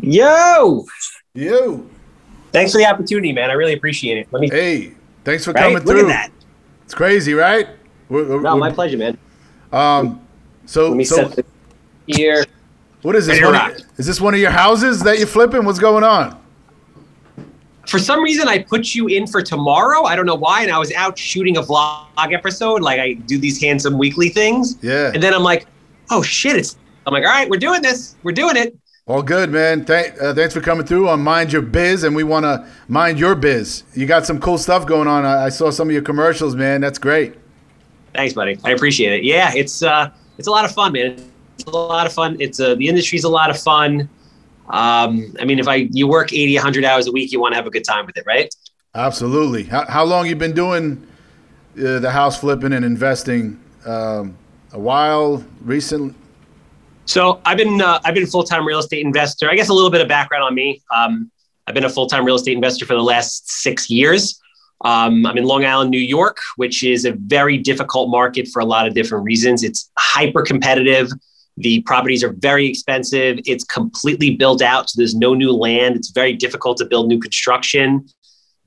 Yo, Yo. thanks for the opportunity, man. I really appreciate it. Let me. Hey, thanks for right? coming Look through. at that. It's crazy, right? We're- we're- No, my we're- pleasure, man. um, so, Let me so set the here. what is this? One of- is this one of your houses that you're flipping? What's going on? For some reason, I put you in for tomorrow. I don't know why, and I was out shooting a vlog episode. Like I do these handsome weekly things, Yeah. and then I'm like, oh shit! It's. I'm like, all right, we're doing this. We're doing it. All good, man. Thank, uh, thanks for coming through on Mind Your Biz, and we want to mind your biz. You got some cool stuff going on. I, I saw some of your commercials, man. That's great. Thanks, buddy. I appreciate it. Yeah, it's uh, it's a lot of fun, man. It's a lot of fun. It's uh, the industry's a lot of fun. Um, I mean, if I you work 80, 100 hours a week, you want to have a good time with it, right? Absolutely. How, how long you been doing uh, the house flipping and investing? Um, a while, recent. So I've been uh, I've been a full time real estate investor. I guess a little bit of background on me. Um, I've been a full time real estate investor for the last six years. Um, I'm in Long Island, New York, which is a very difficult market for a lot of different reasons. It's hyper competitive. The properties are very expensive. It's completely built out, so there's no new land. It's very difficult to build new construction.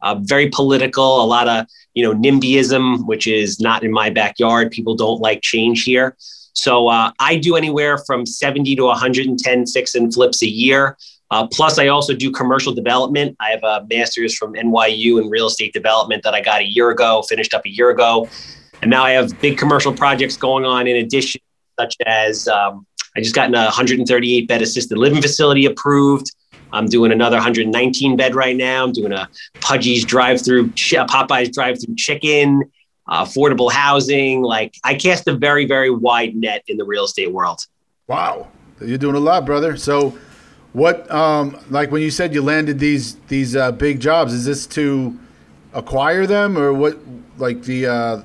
Uh, very political. A lot of you know NIMBYism, which is not in my backyard. People don't like change here. So uh, I do anywhere from 70 to 110 fix and flips a year. Uh, plus, I also do commercial development. I have a master's from NYU in real estate development that I got a year ago, finished up a year ago. And now I have big commercial projects going on in addition, such as um, I just got a 138 bed assisted living facility approved. I'm doing another 119 bed right now. I'm doing a Pudgie's drive through, Popeye's drive through chicken uh, affordable housing. Like I cast a very, very wide net in the real estate world. Wow, you're doing a lot, brother. So, what, um, like when you said you landed these these uh, big jobs, is this to acquire them or what? Like the uh,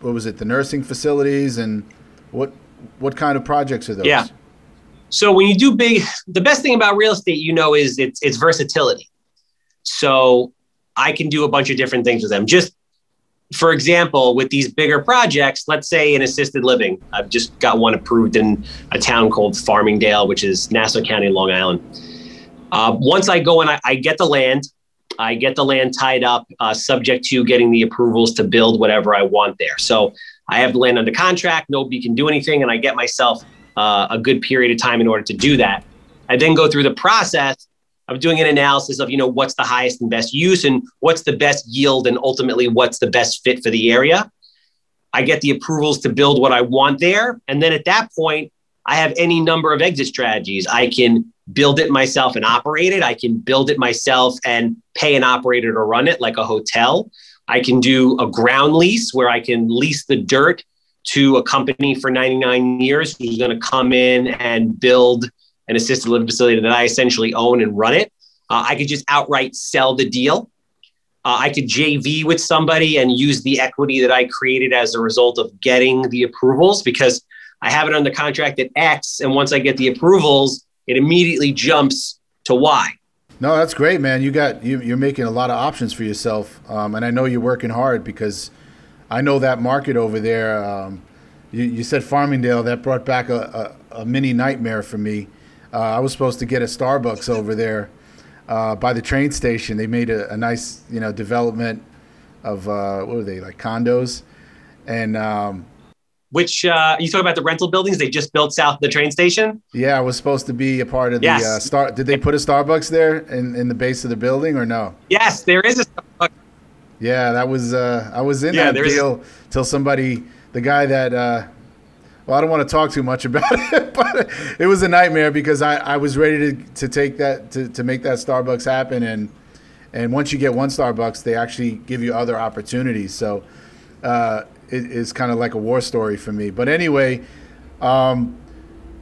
what was it? The nursing facilities and what what kind of projects are those? Yeah. So when you do big, the best thing about real estate, you know, is it's it's versatility. So I can do a bunch of different things with them. Just for example, with these bigger projects, let's say in assisted living, I've just got one approved in a town called Farmingdale, which is Nassau County, Long Island. Uh, once I go and I, I get the land, I get the land tied up, uh, subject to getting the approvals to build whatever I want there. So I have the land under contract. Nobody can do anything, and I get myself uh, a good period of time in order to do that. I then go through the process of doing an analysis of you know what's the highest and best use and what's the best yield and ultimately what's the best fit for the area. I get the approvals to build what I want there, and then at that point, I have any number of exit strategies. I can build it myself and operate it. I can build it myself and pay an operator to run it like a hotel. I can do a ground lease where I can lease the dirt to a company for 99 years who's going to come in and build an assisted living facility that I essentially own and run it. Uh, I could just outright sell the deal. Uh, I could JV with somebody and use the equity that I created as a result of getting the approvals because I have it under contract at X. And once I get the approvals, it immediately jumps to Y. No, that's great, man. You got you, you're making a lot of options for yourself, um, and I know you're working hard because I know that market over there. Um, you, you said Farmingdale, that brought back a, a, a mini nightmare for me. Uh, I was supposed to get a Starbucks over there uh, by the train station. They made a, a nice, you know, development of uh, what were they like condos, and um, Which uh, you talk about the rental buildings they just built south of the train station? yeah, I was supposed to be a part of the Yes. uh, star. Did they put a Starbucks there in, in the base of the building or no? Yes, there is a Starbucks. Yeah, that was uh, I was in Yeah, that deal till somebody, the guy that, uh, well, I don't want to talk too much about it, but it was a nightmare because I, I was ready to, to take that to, to make that Starbucks happen and and once you get one Starbucks, they actually give you other opportunities. So uh, it is kind of like a war story for me. But anyway, um,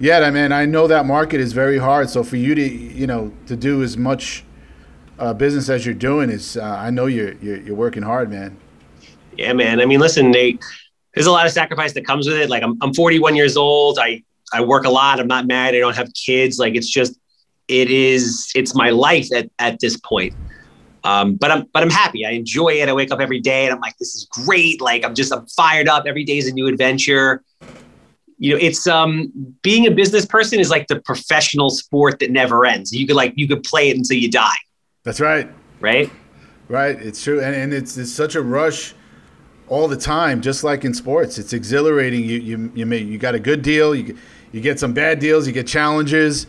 yeah, I mean, I know that market is very hard. So for you to you know to do as much uh, business as you're doing is, uh, I know you're, you're you're working hard, man. Yeah, man. I mean, listen, they, there's a lot of sacrifice that comes with it. Like I'm, I'm 41 years old. I, I work a lot. I'm not married. I don't have kids. Like it's just, it is, it's my life at, at this point. Um, but I'm, but I'm happy. I enjoy it. I wake up every day and I'm like, this is great. Like I'm just, I'm fired up. Every day is a new adventure. you know, it's um being a business person is like the professional sport that never ends. You could like you could play it until you die. That's right. Right. Right. It's true, and, and it's it's such a rush all the time, just like in sports. It's exhilarating. You you you may, you got a good deal. You you get some bad deals. You get challenges.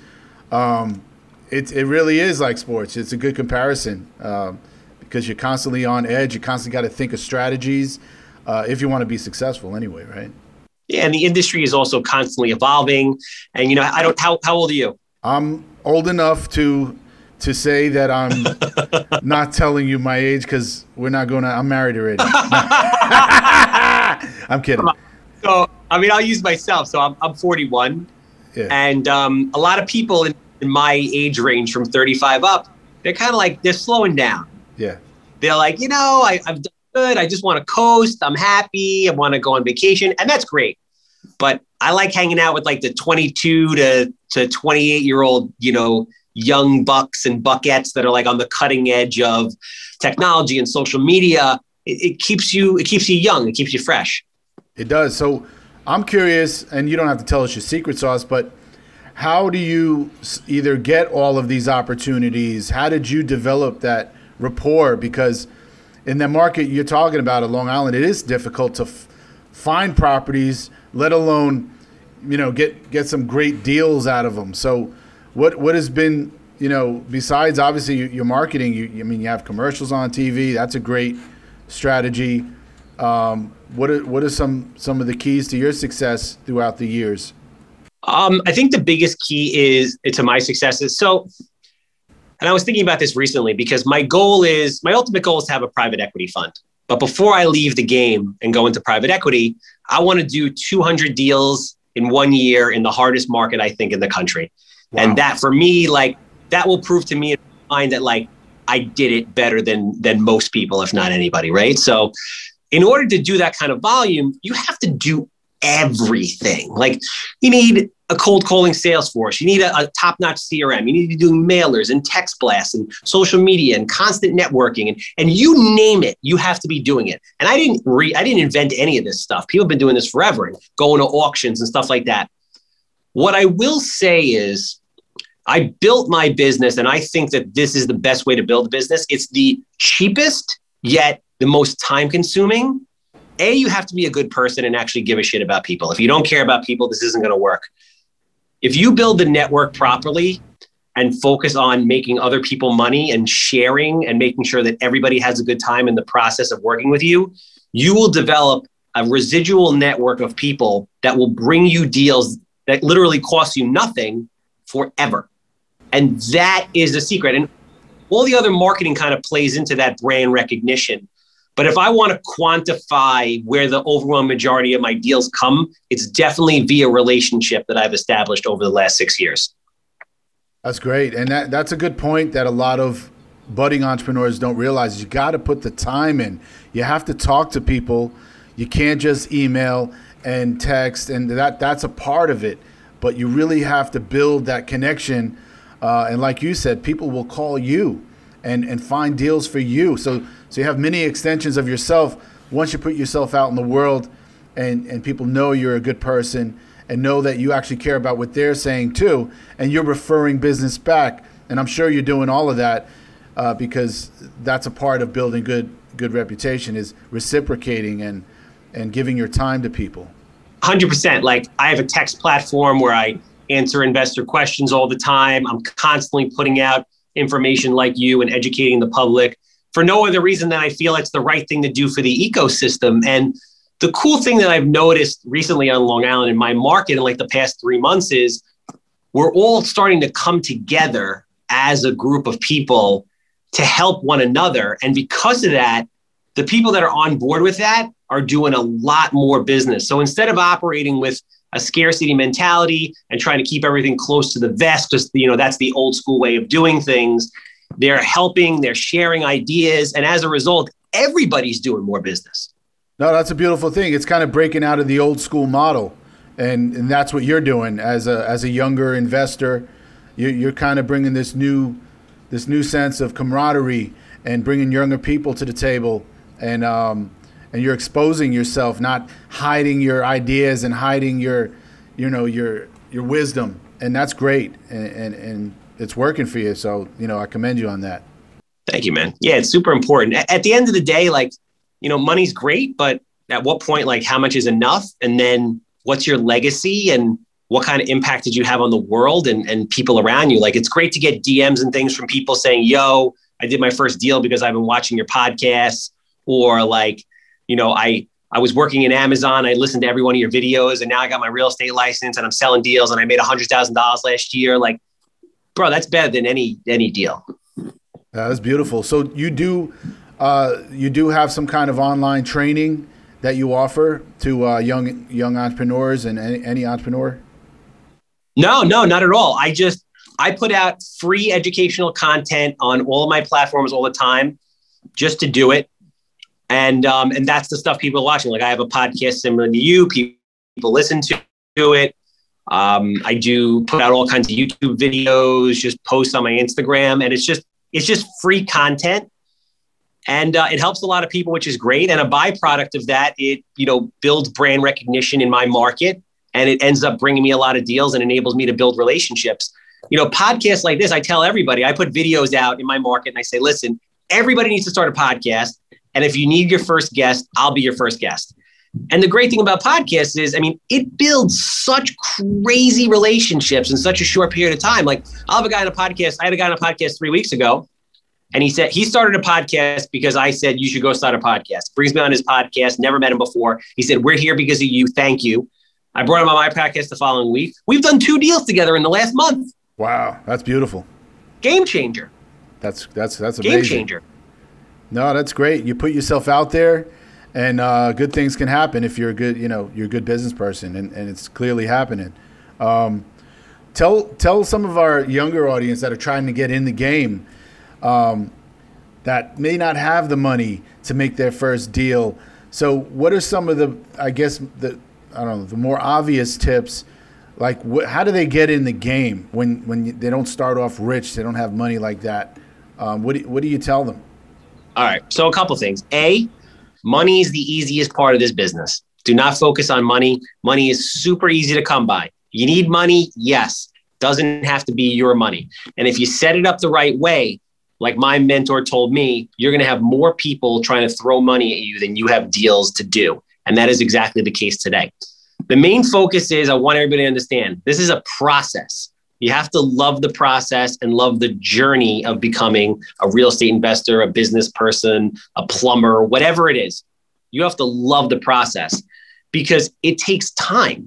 Um, it it really is like sports. It's a good comparison um, because you're constantly on edge. You constantly got to think of strategies uh, if you want to be successful. Anyway, right? Yeah, and the industry is also constantly evolving. And you know, I don't. How how old are you? I'm old enough to to say that I'm not telling you my age because we're not going to. I'm married already. I'm kidding. So I mean, I'll use myself. So I'm I'm 41, yeah. and um, a lot of people in, in my age range from 35 up, they're kind of like they're slowing down. Yeah. They're like, you know, I, I've done good. I just want to coast. I'm happy. I want to go on vacation, and that's great. But I like hanging out with like the 22 to to 28 year old, you know, young bucks and buckettes that are like on the cutting edge of technology and social media. It, it keeps you it keeps you young. It keeps you fresh. It does. So I'm curious, and you don't have to tell us your secret sauce, but how do you either get all of these opportunities? How did you develop that rapport? Because in the market you're talking about at Long Island, it is difficult to f- find properties, let alone you know get get some great deals out of them. So what what has been you know besides obviously your marketing? You I mean you have commercials on TV. That's a great strategy. Um, what are what are some some of the keys to your success throughout the years? Um, I think the biggest key is to my successes. So, and I was thinking about this recently because my goal is my ultimate goal is to have a private equity fund. But before I leave the game and go into private equity, I want to do 200 deals in one year in the hardest market I think in the country. Wow. And that for me, like that will prove to me in mind that like I did it better than than most people, if not anybody, right? So in order to do that kind of volume, you have to do everything. Like you need a cold calling sales force. You need a, a top notch CRM. You need to be doing mailers and text blasts and social media and constant networking and, and you name it, you have to be doing it. And I didn't re, I didn't invent any of this stuff. People have been doing this forever and going to auctions and stuff like that. What I will say is I built my business and I think that this is the best way to build a business. It's the cheapest yet the most time consuming. A, you have to be a good person and actually give a shit about people. If you don't care about people, this isn't going to work. If you build the network properly and focus on making other people money and sharing and making sure that everybody has a good time in the process of working with you, you will develop a residual network of people that will bring you deals that literally cost you nothing forever. And that is the secret. And all the other marketing kind of plays into that brand recognition. But if I want to quantify where the overwhelming majority of my deals come, it's definitely via relationship that I've established over the last six years. That's great. And that, that's a good point that a lot of budding entrepreneurs don't realize. You got to put the time in. You have to talk to people. You can't just email and text, and that that's a part of it. But you really have to build that connection. Uh, and like you said, people will call you and, and find deals for you. So so you have many extensions of yourself once you put yourself out in the world and, and people know you're a good person and know that you actually care about what they're saying too, and you're referring business back. And I'm sure you're doing all of that uh, because that's a part of building good good reputation is reciprocating and and giving your time to people. 100%. Like I have a text platform where I answer investor questions all the time. I'm constantly putting out information like you and educating the public for no other reason than I feel it's the right thing to do for the ecosystem. And the cool thing that I've noticed recently on Long Island in my market in like the past three months is we're all starting to come together as a group of people to help one another. And because of that, the people that are on board with that are doing a lot more business. So instead of operating with a scarcity mentality and trying to keep everything close to the vest, just you know, that's the old school way of doing things. They're helping, they're sharing ideas. And as a result, everybody's doing more business. No, that's a beautiful thing. It's kind of breaking out of the old school model. And, and that's what you're doing as a, as a younger investor. You're, you're kind of bringing this new, this new sense of camaraderie and bringing younger people to the table. And, um, and you're exposing yourself, not hiding your ideas and hiding your, you know your your wisdom, and that's great, and, and and it's working for you. So you know, I commend you on that. Thank you, man. Yeah, it's super important. At the end of the day, like you know, money's great, but at what point, like, how much is enough, and then what's your legacy and what kind of impact did you have on the world and, and people around you? Like, it's great to get DMs and things from people saying, yo, I did my first deal because I've been watching your podcast, or like, you know, I I was working in Amazon. I listened to every one of your videos, and now I got my real estate license, and I'm selling deals, and I made a hundred thousand dollars last year. Like, bro, that's better than any any deal. That's beautiful. So you do uh, you do have some kind of online training that you offer to uh, young young entrepreneurs and any, any entrepreneur. No, no, not at all. I just I put out free educational content on all of my platforms all the time, just to do it, and um, and that's the stuff people are watching. Like I have a podcast similar to you. People, listen to, to it. Um, I do put out all kinds of YouTube videos, just post on my Instagram, and it's just it's just free content, and uh, it helps a lot of people, which is great. And a byproduct of that, it you know builds brand recognition in my market, and it ends up bringing me a lot of deals and enables me to build relationships you know, podcasts like this, I tell everybody, I put videos out in my market and I say, listen, everybody needs to start a podcast. And if you need your first guest, I'll be your first guest. And the great thing about podcasts is, I mean, it builds such crazy relationships in such a short period of time. Like, I'll have a guy on a podcast. I had a guy on a podcast three weeks ago, and he said he started a podcast because I said you should go start a podcast. Brings me on his podcast. Never met him before. He said we're here because of you. Thank you. I brought him on my podcast the following week. We've done two deals together in the last month. Wow, that's beautiful. Game changer. That's that's that's amazing. Game changer. No, that's great. You put yourself out there, and uh, good things can happen if you're a good, you know, you're a good business person, and, and it's clearly happening. Um, tell tell some of our younger audience that are trying to get in the game, um, that may not have the money to make their first deal. So, what are some of the, I guess the, I don't know, the more obvious tips like wh- how do they get in the game when when they don't start off rich they don't have money like that um, what, do, what do you tell them all right so a couple things. A money is the easiest part of this business. Do not focus on money. Money is super easy to come by. You need money? Yes. Doesn't have to be your money. And if you set it up the right way like my mentor told me you're going to have more people trying to throw money at you than you have deals to do. And that is exactly the case today. The main focus is I want everybody to understand this is a process. You have to love the process and love the journey of becoming a real estate investor, a business person, a plumber, whatever it is. You have to love the process because it takes time.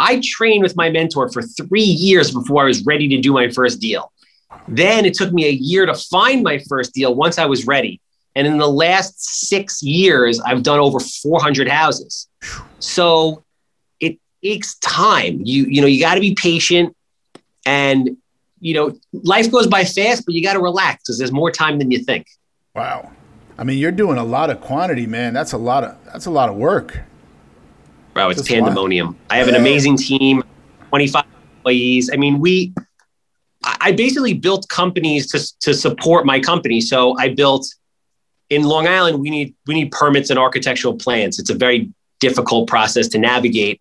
I trained with my mentor for three years before I was ready to do my first deal. Then it took me a year to find my first deal once I was ready. And in the last six years, I've done over 400 houses. So it takes time. You you know you got to be patient, and you know life goes by fast, but you got to relax because there's more time than you think. Wow, I mean you're doing a lot of quantity, man. That's a lot of that's a lot of work. Bro, it's pandemonium. I have an amazing team, 25 employees. I mean, we I basically built companies to to support my company. So I built in Long Island. We need we need permits and architectural plans. It's a very difficult process to navigate.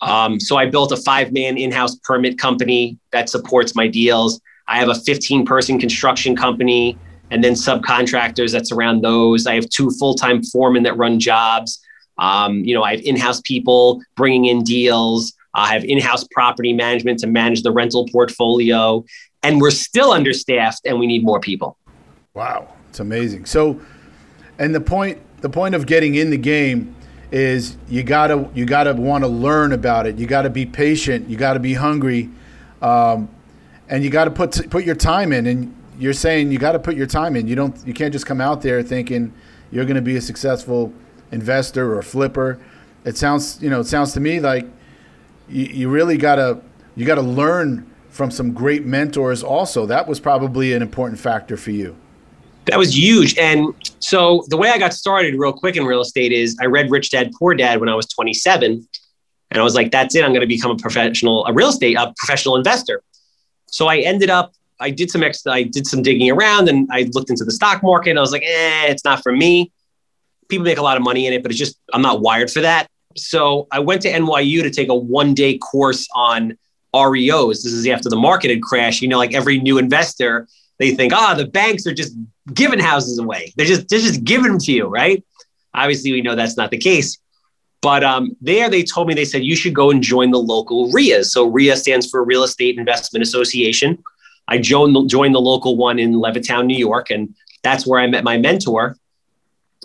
Um, so I built a five man in house permit company that supports my deals. I have a 15 person construction company and then subcontractors that surround those. I have two full time foremen that run jobs. Um, you know, I have in house people bringing in deals. I have in house property management to manage the rental portfolio. And we're still understaffed and we need more people. Wow. It's amazing. So, and the point, the point of getting in the game is you gotta you gotta want to learn about it. You gotta be patient. You gotta be hungry, um, and you gotta put put your time in. And you're saying you gotta put your time in. You don't you can't just come out there thinking you're gonna be a successful investor or flipper. It sounds you know it sounds to me like you, you really gotta you gotta learn from some great mentors. Also, that was probably an important factor for you. That was huge. And so the way I got started real quick in real estate is I read Rich Dad Poor Dad when I was 27. And I was like, that's it. I'm going to become a professional, a real estate, a professional investor. So I ended up, I did some ex, I did some digging around and I looked into the stock market. I was like, eh, it's not for me. People make a lot of money in it, but it's just, I'm not wired for that. so I went to NYU to take a one day course on REOs. This is after the market had crashed. You know, like every new investor, they think, ah, oh, the banks are just giving houses away. They're just they're just giving them to you, right? Obviously, we know that's not the case. But um, there, they told me they said you should go and join the local RIAs. So RIA stands for Real Estate Investment Association. I joined the, joined the local one in Levittown, New York, and that's where I met my mentor.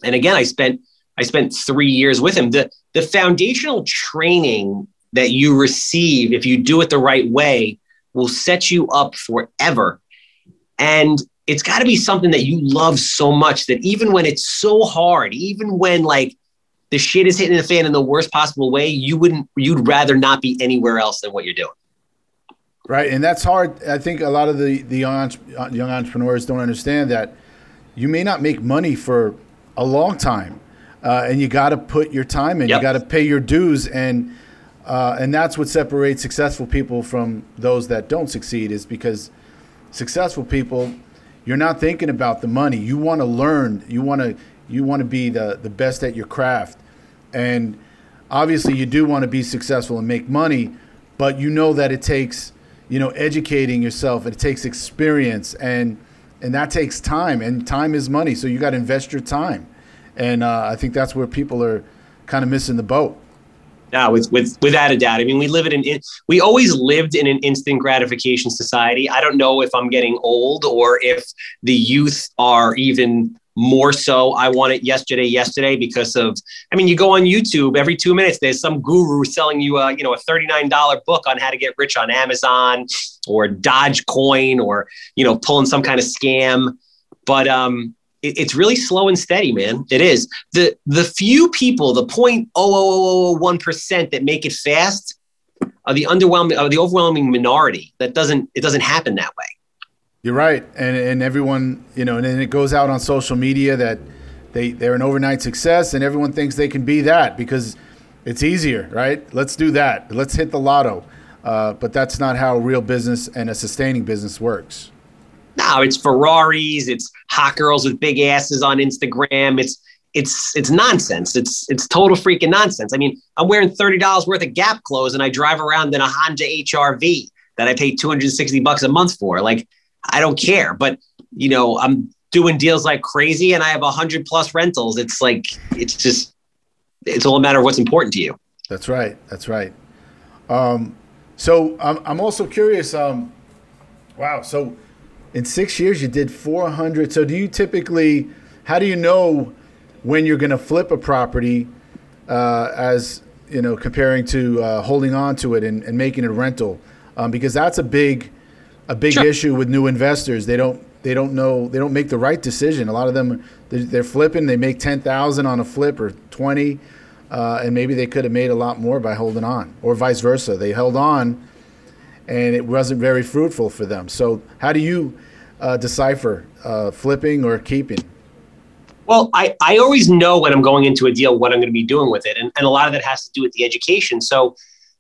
And again, I spent I spent three years with him. The the foundational training that you receive, if you do it the right way, will set you up forever. And it's got to be something that you love so much that even when it's so hard, even when like the shit is hitting the fan in the worst possible way, you wouldn't you'd rather not be anywhere else than what you're doing. Right, and that's hard. I think a lot of the the young young entrepreneurs don't understand that you may not make money for a long time, uh, and you got to put your time in. Yep. You got to pay your dues, and uh, and that's what separates successful people from those that don't succeed. Is because successful people, you're not thinking about the money. You want to learn. You want to you want to be the the best at your craft, and obviously you do want to be successful and make money, but you know that it takes you know educating yourself. It takes experience and and that takes time, and time is money. So you got to invest your time, and uh, I think that's where people are kind of missing the boat. No, with, with, without a doubt. I mean, we live in an, we always lived in an instant gratification society. I don't know if I'm getting old or if the youth are even more so i want it yesterday yesterday because of i mean you go on youtube every two minutes there's some guru selling you a you know a $39 book on how to get rich on amazon or dogecoin or you know pulling some kind of scam but um it, it's really slow and steady man it is the the few people the 0.00001% that make it fast are the underwhelming are the overwhelming minority that doesn't it doesn't happen that way you're right, and and everyone, you know, and then it goes out on social media that they they're an overnight success, and everyone thinks they can be that because it's easier, right? Let's do that. Let's hit the lotto. Uh, but that's not how real business and a sustaining business works. No, it's Ferraris, it's hot girls with big asses on Instagram. It's it's it's nonsense. It's it's total freaking nonsense. I mean, I'm wearing thirty dollars worth of Gap clothes, and I drive around in a Honda HRV that I pay two hundred sixty bucks a month for. Like I don't care. But you know, I'm doing deals like crazy, and I have hundred plus rentals. It's like it's just it's all a matter of what's important to you. That's right. That's right. Um, so I'm I'm also curious. Um, wow. So in six years, you did 400. So do you typically? How do you know when you're going to flip a property? Uh, as you know, comparing to uh, holding on to it and, and making it a rental, um, because that's a big a big sure. issue with new investors. They don't they don't know they don't make the right decision. A lot of them they're, they're flipping. They make ten thousand on a flip or twenty, uh, and maybe they could have made a lot more by holding on, or vice versa. They held on, and it wasn't very fruitful for them. So how do you uh, decipher uh, flipping or keeping? Well, I, I always know when I'm going into a deal what I'm going to be doing with it. And, and a lot of that has to do with the education. So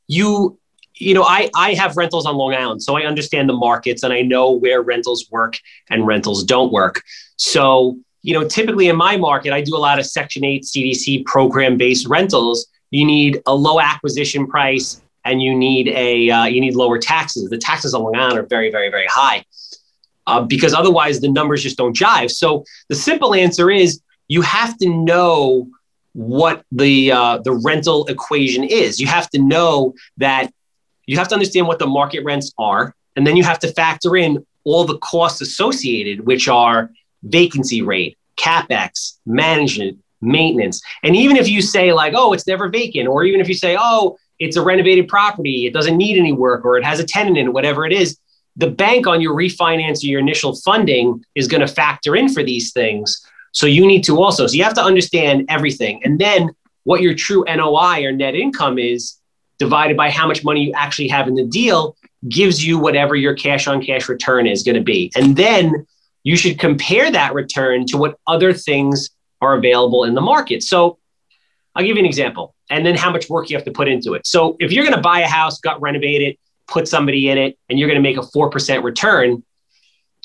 you you know, I, I have rentals on Long Island, so I understand the markets and I know where rentals work and rentals don't work. So, you know, typically in my market, I do a lot of Section 8 CDC program based rentals. You need a low acquisition price and you need a uh, you need lower taxes. The taxes on Long Island are very, very, very high uh, because otherwise the numbers just don't jive. So the simple answer is you have to know what the uh, the rental equation is. You have to know that you have to understand what the market rents are, and then you have to factor in all the costs associated, which are vacancy rate, capex, management, maintenance. And even if you say like, oh, it's never vacant, or even if you say, oh, it's a renovated property, it doesn't need any work, or it has a tenant in it, whatever it is, the bank on your refinance or your initial funding is going to factor in for these things. So you need to also, so you have to understand everything. And then what your true NOI or net income is divided by how much money you actually have in the deal gives you whatever your cash on cash return is going to be. And then you should compare that return to what other things are available in the market. So I'll give you an example and then how much work you have to put into it. So if you're going to buy a house, gut renovate it, put somebody in it, and you're going to make a 4% return,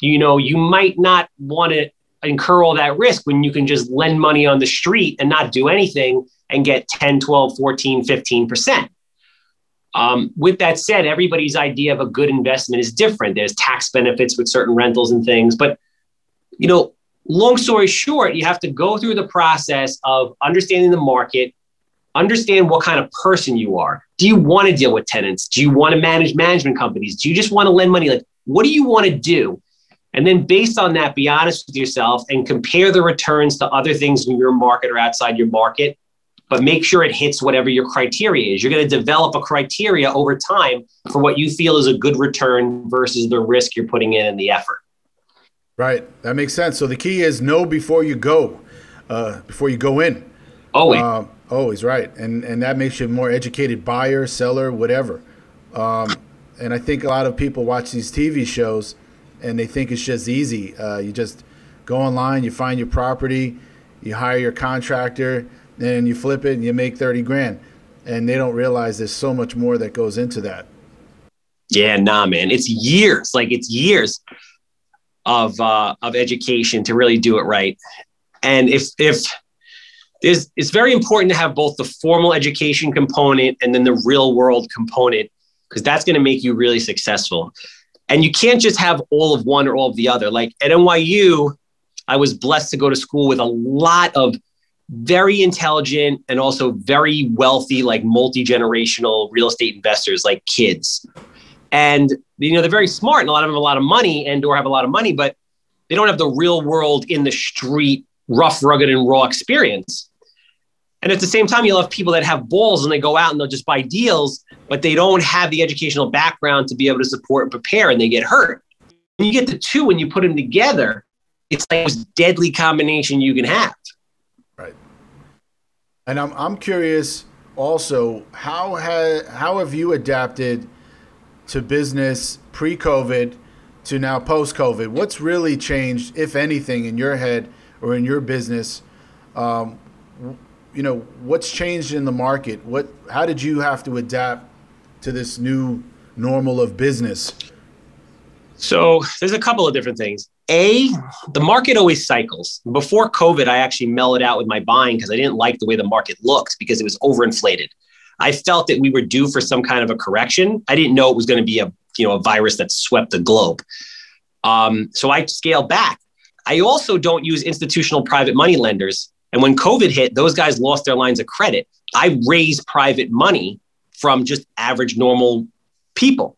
you know, you might not want to incur all that risk when you can just lend money on the street and not do anything and get 10, 12, 14, 15%. Um, with that said, everybody's idea of a good investment is different. There's tax benefits with certain rentals and things. But, you know, long story short, you have to go through the process of understanding the market, understand what kind of person you are. Do you want to deal with tenants? Do you want to manage management companies? Do you just want to lend money? Like, what do you want to do? And then based on that, be honest with yourself and compare the returns to other things in your market or outside your market, but make sure it hits whatever your criteria is. You're going to develop a criteria over time for what you feel is a good return versus the risk you're putting in and the effort. Right. That makes sense. So the key is know before you go, uh, before you go in. Always. Uh, always, right. And, and that makes you a more educated buyer, seller, whatever. Um, and I think a lot of people watch these TV shows – and they think it's just easy. Uh, you just go online, you find your property, you hire your contractor, and you flip it and you make 30 grand. And they don't realize there's so much more that goes into that. Yeah, nah, man. It's years, like it's years of uh, of education to really do it right. And if if there's it's very important to have both the formal education component and then the real world component because that's going to make you really successful. And you can't just have all of one or all of the other. Like at NYU, I was blessed to go to school with a lot of very intelligent and also very wealthy, like multi generational real estate investors, like kids. And you know they're very smart, and a lot of them have a lot of money and or have a lot of money, but they don't have the real world in the street, rough, rugged, and raw experience. And at the same time, you'll have people that have balls and they go out and they'll just buy deals, but they don't have the educational background to be able to support and prepare and they get hurt. When you get the two when you put them together, it's like the most deadly combination you can have. Right. And I'm, I'm curious also, how, ha- how have you adapted to business pre COVID to now post COVID? What's really changed, if anything, in your head or in your business? Um, you know, what's changed in the market? What, how did you have to adapt to this new normal of business? So there's a couple of different things. A, the market always cycles. Before COVID, I actually mellowed out with my buying because I didn't like the way the market looked because it was overinflated. I felt that we were due for some kind of a correction. I didn't know it was going to be a you know a virus that swept the globe. Um, so I scaled back. I also don't use institutional private money lenders and when COVID hit, those guys lost their lines of credit. I raised private money from just average, normal people.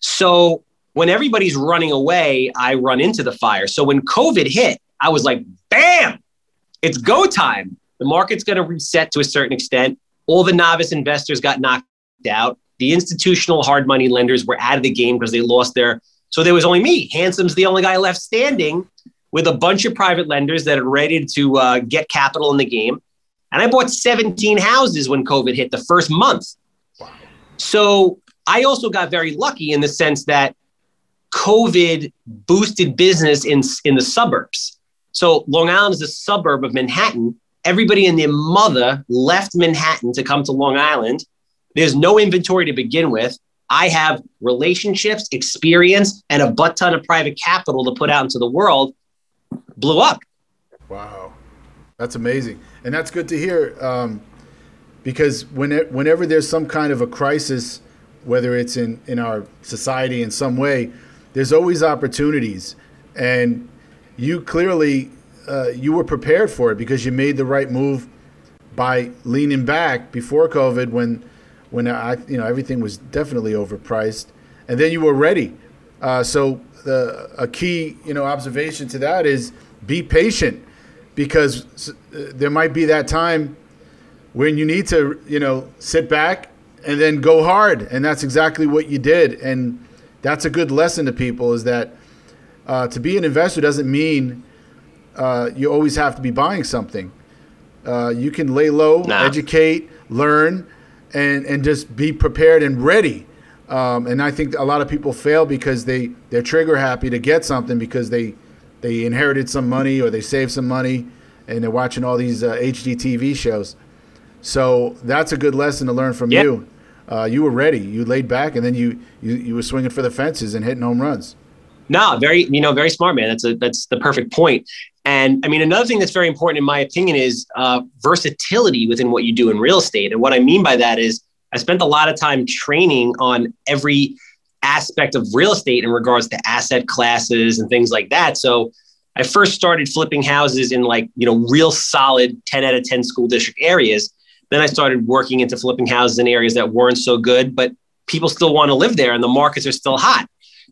So when everybody's running away, I run into the fire. So when COVID hit, I was like, bam, it's go time. The market's going to reset to a certain extent. All the novice investors got knocked out. The institutional hard money lenders were out of the game because they lost their. So there was only me. Handsome's the only guy left standing with a bunch of private lenders that are ready to uh, get capital in the game. And I bought 17 houses when COVID hit the first month. Wow. So I also got very lucky in the sense that COVID boosted business in, in the suburbs. So Long Island is a suburb of Manhattan. Everybody and their mother left Manhattan to come to Long Island. There's no inventory to begin with. I have relationships, experience, and a butt ton of private capital to put out into the world blew up. Wow, that's amazing, and that's good to hear. Um, because when it, whenever there's some kind of a crisis, whether it's in in our society in some way, there's always opportunities, and you clearly uh, you were prepared for it because you made the right move by leaning back before COVID when when I you know everything was definitely overpriced, and then you were ready. Uh, so the a key you know observation to that is be patient because uh, there might be that time when you need to, you know, sit back and then go hard. And that's exactly what you did. And that's a good lesson to people is that uh, to be an investor doesn't mean uh, you always have to be buying something. Uh, you can lay low, nah. educate, learn, and, and just be prepared and ready. Um, and I think a lot of people fail because they, they're trigger happy to get something because they – they inherited some money or they saved some money and they're watching all these uh, HGTV shows. So that's a good lesson to learn from yep. you. Uh, you were ready. You laid back, and then you, you you were swinging for the fences and hitting home runs. No, very you know very smart man. That's a that's the perfect point. And I mean, another thing that's very important, in my opinion, is uh, versatility within what you do in real estate. And what I mean by that is, I spent a lot of time training on every aspect of real estate in regards to asset classes and things like that. So I first started flipping houses in like, you know, real solid 10 out of 10 school district areas. Then I started working into flipping houses in areas that weren't so good, but people still want to live there and the markets are still hot.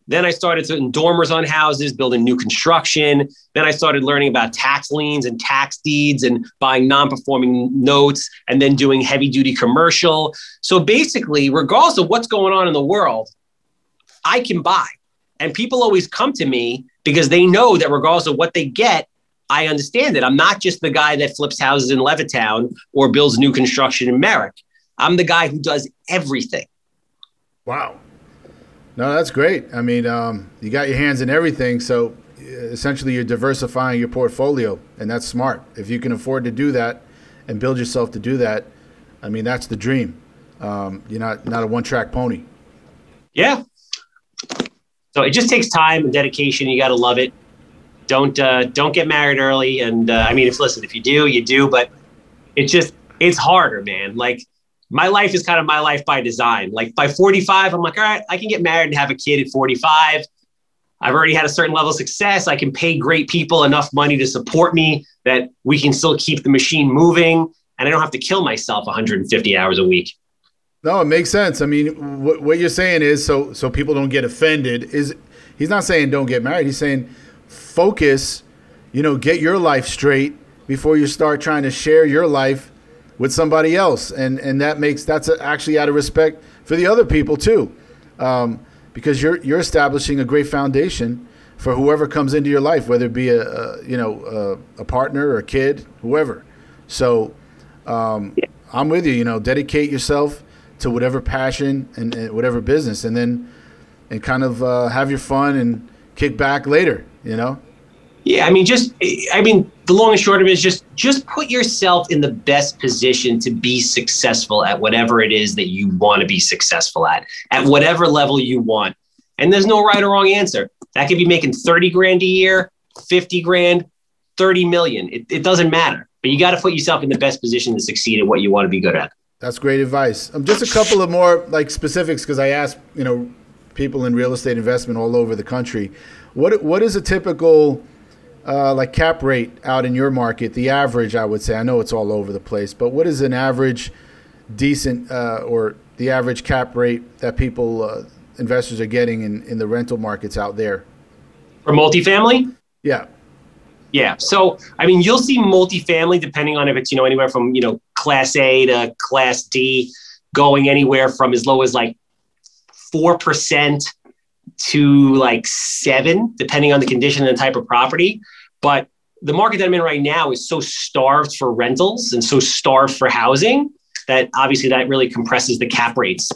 Then I started putting dormers on houses, building new construction. Then I started learning about tax liens and tax deeds and buying non performing notes and then doing heavy duty commercial. So basically, regardless of what's going on in the world, I can buy. And people always come to me because they know that regardless of what they get, I understand it. I'm not just the guy that flips houses in Levittown or builds new construction in Merrick. I'm the guy who does everything. Wow. No, that's great. I mean, um, you got your hands in everything, so uh, essentially you're diversifying your portfolio, and that's smart. If you can afford to do that and build yourself to do that, I mean, that's the dream. Um, you're not not a one track pony. Yeah. So it just takes time and dedication. You got to love it. Don't uh, don't get married early. And uh, I mean, if listen, if you do, you do. But it's just it's harder, man. Like my life is kind of my life by design. Like by 45, I'm like, all right, I can get married and have a kid at 45. I've already had a certain level of success. I can pay great people enough money to support me that we can still keep the machine moving and I don't have to kill myself 150 hours a week. No, it makes sense. I mean, what, what you're saying is so so people don't get offended is he's not saying don't get married. He's saying focus, you know, get your life straight before you start trying to share your life with somebody else, and and that makes that's actually out of respect for the other people too, um, because you're you're establishing a great foundation for whoever comes into your life, whether it be a, a you know a, a, partner or a kid, whoever. So um, yeah. I'm with you. You know, dedicate yourself to whatever passion and, and whatever business, and then and kind of uh, have your fun and kick back later. You know. Yeah, I mean, just I mean, the long and short of it is just just put yourself in the best position to be successful at whatever it is that you want to be successful at, at whatever level you want. And there's no right or wrong answer. That could be making 30 grand a year, 50 grand, 30 million. It, it doesn't matter. But you got to put yourself in the best position to succeed at what you want to be good at. That's great advice. Um, just a couple of more like specifics because I asked, you know, people in real estate investment all over the country. What what is a typical uh, like cap rate out in your market, the average, I would say, I know it's all over the place, but what is an average decent uh, or the average cap rate that people, uh, investors are getting in, in the rental markets out there? For multifamily? Yeah. Yeah. So, I mean, you'll see multifamily depending on if it's, you know, anywhere from, you know, class A to class D going anywhere from as low as like 4% to like seven, depending on the condition and the type of property. But the market that I'm in right now is so starved for rentals and so starved for housing that obviously that really compresses the cap rates.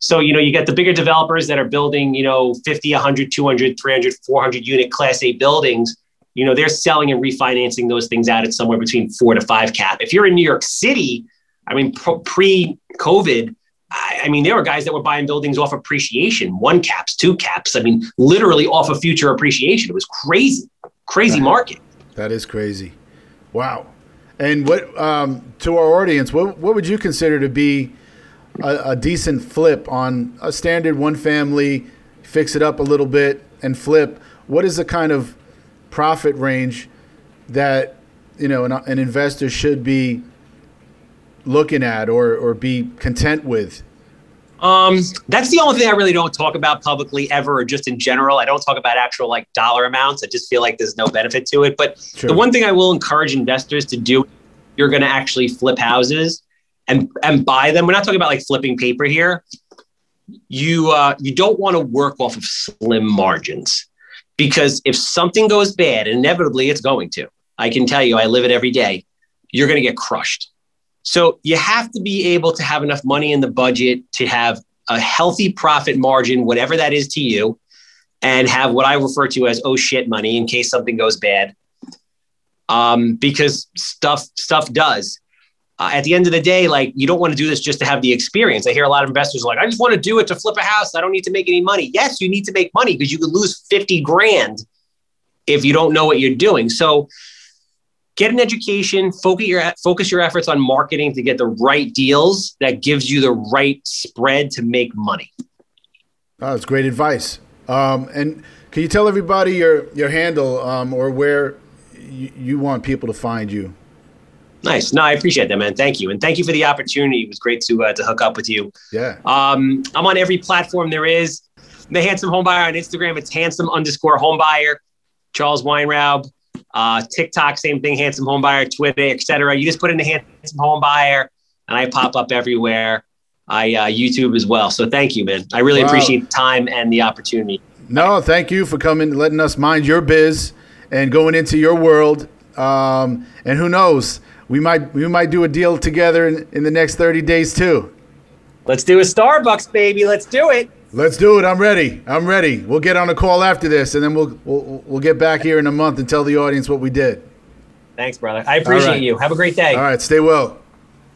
So, you know, you get the bigger developers that are building, you know, 50, 100, 200, 300, 400 unit class A buildings. You know, they're selling and refinancing those things out at somewhere between four to five cap. If you're in New York City, I mean, pre COVID, I, I mean, there were guys that were buying buildings off appreciation, one caps, two caps. I mean, literally off of future appreciation. It was crazy crazy market. That is crazy. Wow. And what um, to our audience, what what would you consider to be a, a, decent flip on a standard one family? Fix it up a little bit and flip. What is the kind of profit range that you know an, an investor should be looking at or or be content with um, that's the only thing I really don't talk about publicly ever, or just in general. I don't talk about actual like dollar amounts. I just feel like there's no benefit to it. But the one thing I will encourage investors to do, you're going to actually flip houses and and buy them. We're not talking about like flipping paper here. You uh, you don't want to work off of slim margins because if something goes bad, inevitably it's going to. I can tell you, I live it every day. You're going to get crushed. So you have to be able to have enough money in the budget to have a healthy profit margin, whatever that is to you, and have what I refer to as oh shit money in case something goes bad. Um, because stuff stuff does. Uh, at the end of the day, like you don't want to do this just to have the experience. I hear a lot of investors like, I just want to do it to flip a house. I don't need to make any money. Yes, you need to make money because you could lose 50 grand if you don't know what you're doing. So get an education, focus your focus your efforts on marketing to get the right deals that gives you the right spread to make money. Oh, that's great advice. Um, and can you tell everybody your your handle um, or where you, you want people to find you? Nice. No, I appreciate that, man. Thank you, and thank you for the opportunity. It was great to uh, to hook up with you. Yeah. Um, I'm on every platform there is. The handsome homebuyer on Instagram. It's handsome underscore homebuyer. Charles Weinraub. Uh, TikTok, same thing. Handsome homebuyer. Twitter, etc. You just put in the handsome homebuyer, and I pop up everywhere. I uh, YouTube as well. So thank you, man. I really wow. appreciate the time and the opportunity. No, thank you for coming, letting us mind your biz, and going into your world. Um, and who knows? we might we might do a deal together in, in the next 30 days too. Let's do a Starbucks, baby. Let's do it. Let's do it. I'm ready. I'm ready. We'll get on a call after this, and then we'll we'll, we'll get back here in a month and tell the audience what we did. Thanks, brother. I appreciate right. you. Have a great day. All right. Stay well.